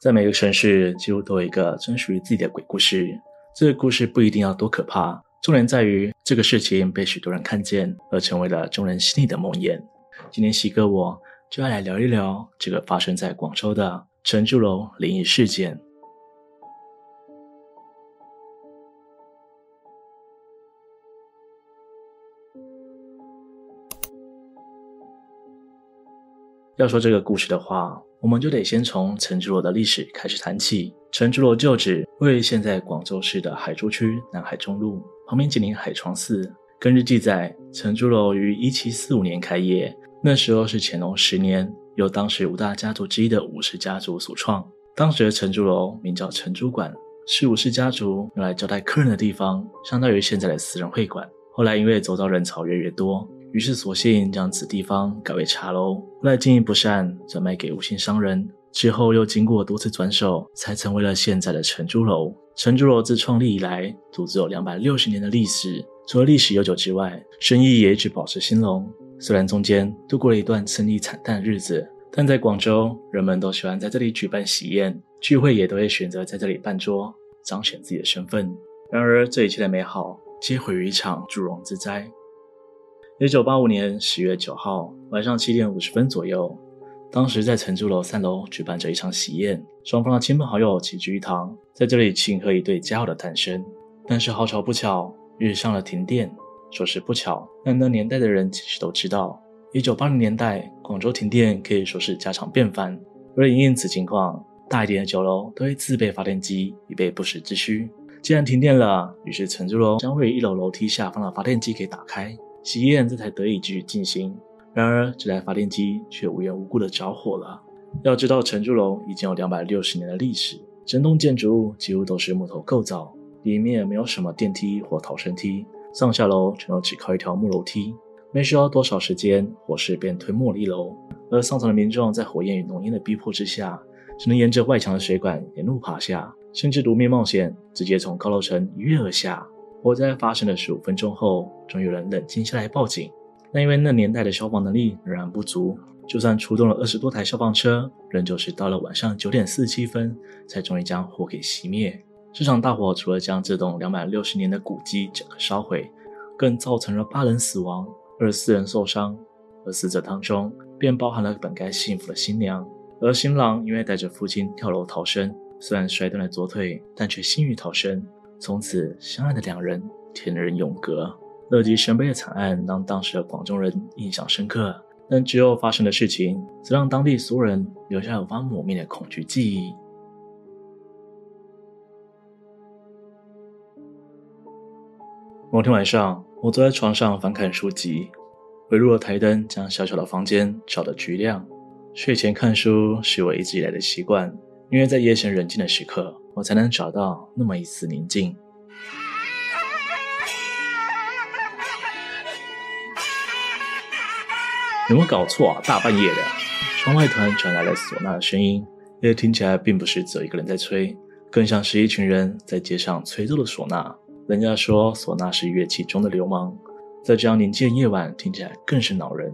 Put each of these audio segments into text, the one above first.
在每个城市，几乎都有一个专属于自己的鬼故事。这个故事不一定要多可怕，重点在于这个事情被许多人看见，而成为了众人心里的梦魇。今天西哥我就要来聊一聊这个发生在广州的陈朱楼灵异事件。要说这个故事的话，我们就得先从陈朱楼的历史开始谈起。陈朱楼旧址位于现在广州市的海珠区南海中路，旁边紧邻海幢寺。根据记载，陈朱楼于一七四五年开业，那时候是乾隆十年，由当时五大家族之一的武氏家族所创。当时的陈朱楼名叫陈朱馆，是武氏家族用来招待客人的地方，相当于现在的私人会馆。后来因为周遭人潮越来越多。于是索性将此地方改为茶楼，后来经营不善，转卖给无心商人。之后又经过多次转手，才成为了现在的陈朱楼。陈朱楼自创立以来，足足有两百六十年的历史。除了历史悠久之外，生意也一直保持兴隆。虽然中间度过了一段生意惨淡的日子，但在广州，人们都喜欢在这里举办喜宴，聚会也都会选择在这里办桌，彰显自己的身份。然而，这一切的美好，皆毁于一场祝融之灾。一九八五年十月九号晚上七点五十分左右，当时在陈朱楼三楼举办着一场喜宴，双方的亲朋好友齐聚一堂，在这里庆贺一对佳偶的诞生。但是好巧不巧，遇上了停电。说是不巧，但那年代的人其实都知道，一九八零年代广州停电可以说是家常便饭。为了应应此情况，大一点的酒楼都会自备发电机，以备不时之需。既然停电了，于是陈朱楼将位于一楼楼梯下方的发电机给打开。喜宴这才得以继续进行，然而这台发电机却无缘无故的着火了。要知道，陈朱楼已经有两百六十年的历史，整栋建筑物几乎都是木头构造，里面没有什么电梯或逃生梯，上下楼全都只靠一条木楼梯。没需要多少时间，火势便吞没了一楼，而上层的民众在火焰与浓烟的逼迫之下，只能沿着外墙的水管沿路爬下，甚至独面冒险，直接从高楼层一跃而下。火灾发生了十五分钟后，终于有人冷静下来报警。但因为那年代的消防能力仍然不足，就算出动了二十多台消防车，仍旧是到了晚上九点四十七分，才终于将火给熄灭。这场大火除了将这栋两百六十年的古迹整个烧毁，更造成了八人死亡、二十四人受伤。而死者当中，便包含了本该幸福的新娘。而新郎因为带着父亲跳楼逃生，虽然摔断了左腿，但却幸运逃生。从此，相爱的两人天人永隔。乐极生悲的惨案让当时的广州人印象深刻，但之后发生的事情则让当地所有人留下了无法抹灭的恐惧记忆。某天晚上，我坐在床上翻看书籍，微弱的台灯将小小的房间照得巨亮。睡前看书是我一直以来的习惯，因为在夜深人静的时刻。我才能找到那么一丝宁静。有没有搞错啊？大半夜的，窗外突然传来了唢呐的声音，也听起来并不是只有一个人在吹，更像是一群人在街上吹奏的唢呐。人家说唢呐是乐器中的流氓，在这样宁静的夜晚听起来更是恼人。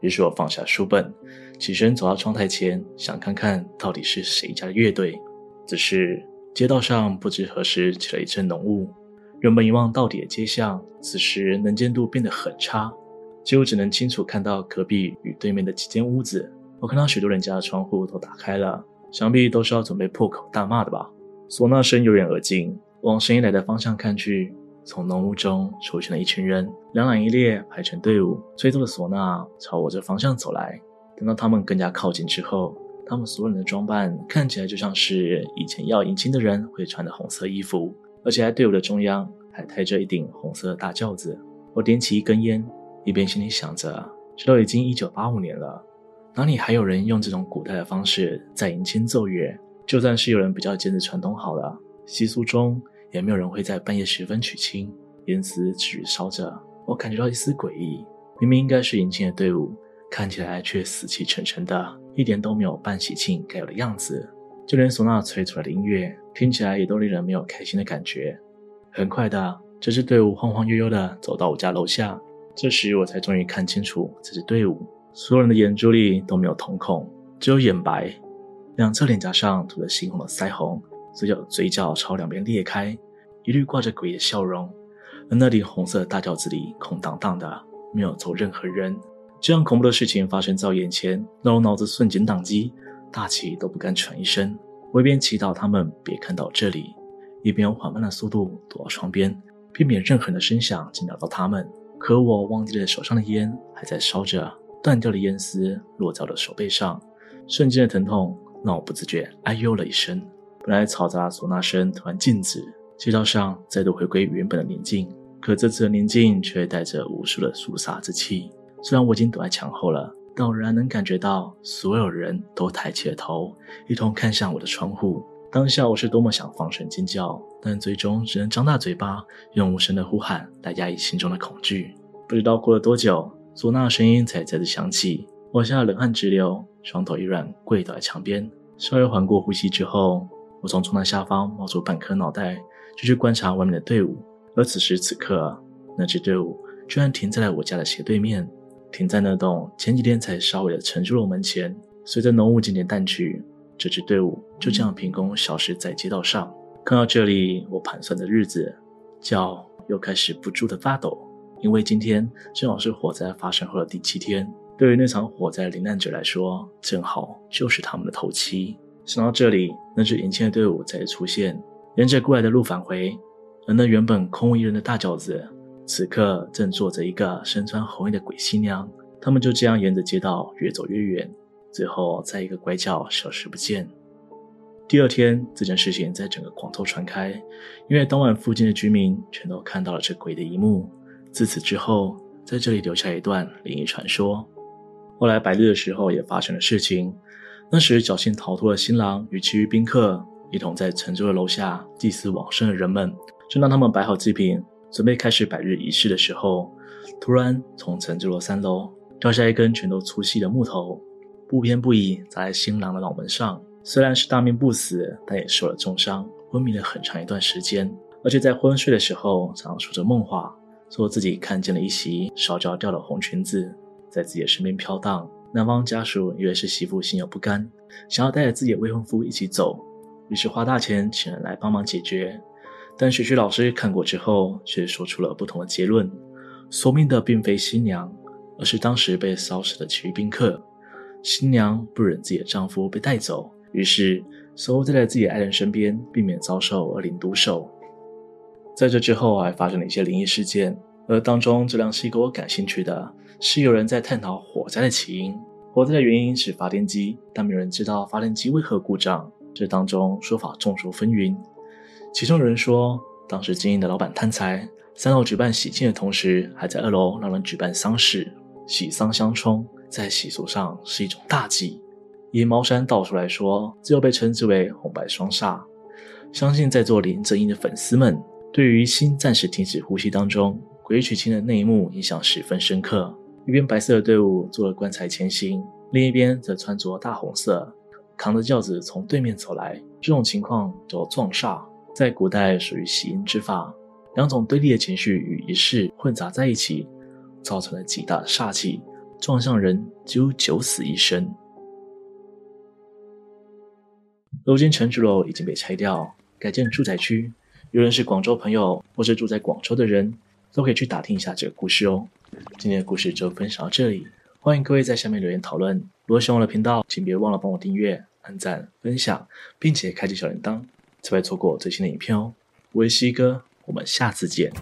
于是我放下书本，起身走到窗台前，想看看到底是谁家的乐队。只是。街道上不知何时起了一阵浓雾，原本一望到底的街巷，此时能见度变得很差，几乎只能清楚看到隔壁与对面的几间屋子。我看到许多人家的窗户都打开了，想必都是要准备破口大骂的吧。唢呐声由远而近，往声音来的方向看去，从浓雾中出现了一群人，两两一列排成队伍，吹奏的唢呐朝我这方向走来。等到他们更加靠近之后，他们所有人的装扮看起来就像是以前要迎亲的人会穿的红色衣服，而且在队伍的中央还抬着一顶红色的大轿子。我点起一根烟，一边心里想着：这都已经一九八五年了，哪里还有人用这种古代的方式在迎亲奏乐？就算是有人比较坚持传统好了，习俗中也没有人会在半夜时分娶亲。烟丝持续烧着，我感觉到一丝诡异。明明应该是迎亲的队伍，看起来却死气沉沉的。一点都没有办喜庆该有的样子，就连唢呐吹出来的音乐听起来也都令人没有开心的感觉。很快的，这支队伍晃晃悠悠的走到我家楼下，这时我才终于看清楚这支队伍，所有人的眼珠里都没有瞳孔，只有眼白。两侧脸颊上涂着猩红的腮红，嘴角嘴角朝两边裂开，一律挂着诡异的笑容。而那里红色的大轿子里空荡荡的，没有坐任何人。这样恐怖的事情发生在我眼前，让我脑子瞬间宕机，大气都不敢喘一声。我一边祈祷他们别看到这里，一边用缓慢的速度躲到窗边，避免任何人的声响惊扰到他们。可我忘记了手上的烟还在烧着，断掉的烟丝落在了手背上，瞬间的疼痛让我不自觉哎呦了一声。本来嘈杂的唢呐声突然静止，街道上再度回归原本的宁静。可这次的宁静却带着无数的肃杀之气。虽然我已经躲在墙后了，但我仍然能感觉到所有人都抬起了头，一同看向我的窗户。当下我是多么想放声尖叫，但最终只能张大嘴巴，用无声的呼喊来压抑心中的恐惧。不知道过了多久，唢呐的声音才再次响起，我吓得冷汗直流，双腿一软，跪倒在墙边。稍微缓过呼吸之后，我从窗台下方冒出半颗脑袋，就去观察外面的队伍。而此时此刻，那支队伍居然停在了我家的斜对面，停在那栋前几天才烧毁的陈竹楼门前。随着浓雾渐渐淡去。这支队伍就这样凭空消失在街道上。看到这里，我盘算着日子，脚又开始不住的发抖，因为今天正好是火灾发生后的第七天，对于那场火灾的罹难者来说，正好就是他们的头七。想到这里，那支迎亲的队伍再次出现，沿着过来的路返回，而那原本空无一人的大轿子，此刻正坐着一个身穿红衣的鬼新娘。他们就这样沿着街道越走越远。最后，在一个拐角消失不见。第二天，这件事情在整个广州传开，因为当晚附近的居民全都看到了这鬼的一幕。自此之后，在这里留下一段灵异传说。后来白日的时候也发生了事情。那时侥幸逃脱的新郎与其余宾客一同在承租的楼下祭祀往生的人们。正当他们摆好祭品，准备开始百日仪式的时候，突然从承租楼三楼掉下一根全都粗细的木头。不偏不倚砸在新郎的脑门上，虽然是大命不死，但也受了重伤，昏迷了很长一段时间。而且在昏睡的时候，常常说着梦话，说自己看见了一袭烧焦掉的红裙子在自己的身边飘荡。男方家属以为是媳妇心有不甘，想要带着自己的未婚夫一起走，于是花大钱请人来帮忙解决。但学区老师看过之后，却说出了不同的结论：索命的并非新娘，而是当时被烧死的其余宾客。新娘不忍自己的丈夫被带走，于是守候在自己爱人身边，避免遭受恶灵毒手。在这之后，还发生了一些灵异事件，而当中这辆是一个我感兴趣的，是有人在探讨火灾的起因。火灾的原因是发电机，但没有人知道发电机为何故障。这当中说法众说纷纭，其中有人说，当时经营的老板贪财，三楼举办喜庆的同时，还在二楼让人举办丧事，喜丧相冲。在习俗上是一种大忌，以茅山道术来说，这又被称之为红白双煞。相信在座林正英的粉丝们，对于心暂时停止呼吸当中鬼娶亲的那一幕印象十分深刻。一边白色的队伍做了棺材前行，另一边则穿着大红色，扛着轿子从对面走来。这种情况叫撞煞，在古代属于喜阴之法。两种对立的情绪与仪式混杂在一起，造成了极大的煞气。撞向人几乎九死一生。如今城主楼已经被拆掉，改建住宅区。有人是广州朋友，或是住在广州的人，都可以去打听一下这个故事哦。今天的故事就分享到这里，欢迎各位在下面留言讨论。如果喜欢我的频道，请别忘了帮我订阅、按赞、分享，并且开启小铃铛，才不会错过最新的影片哦。我是西哥，我们下次见。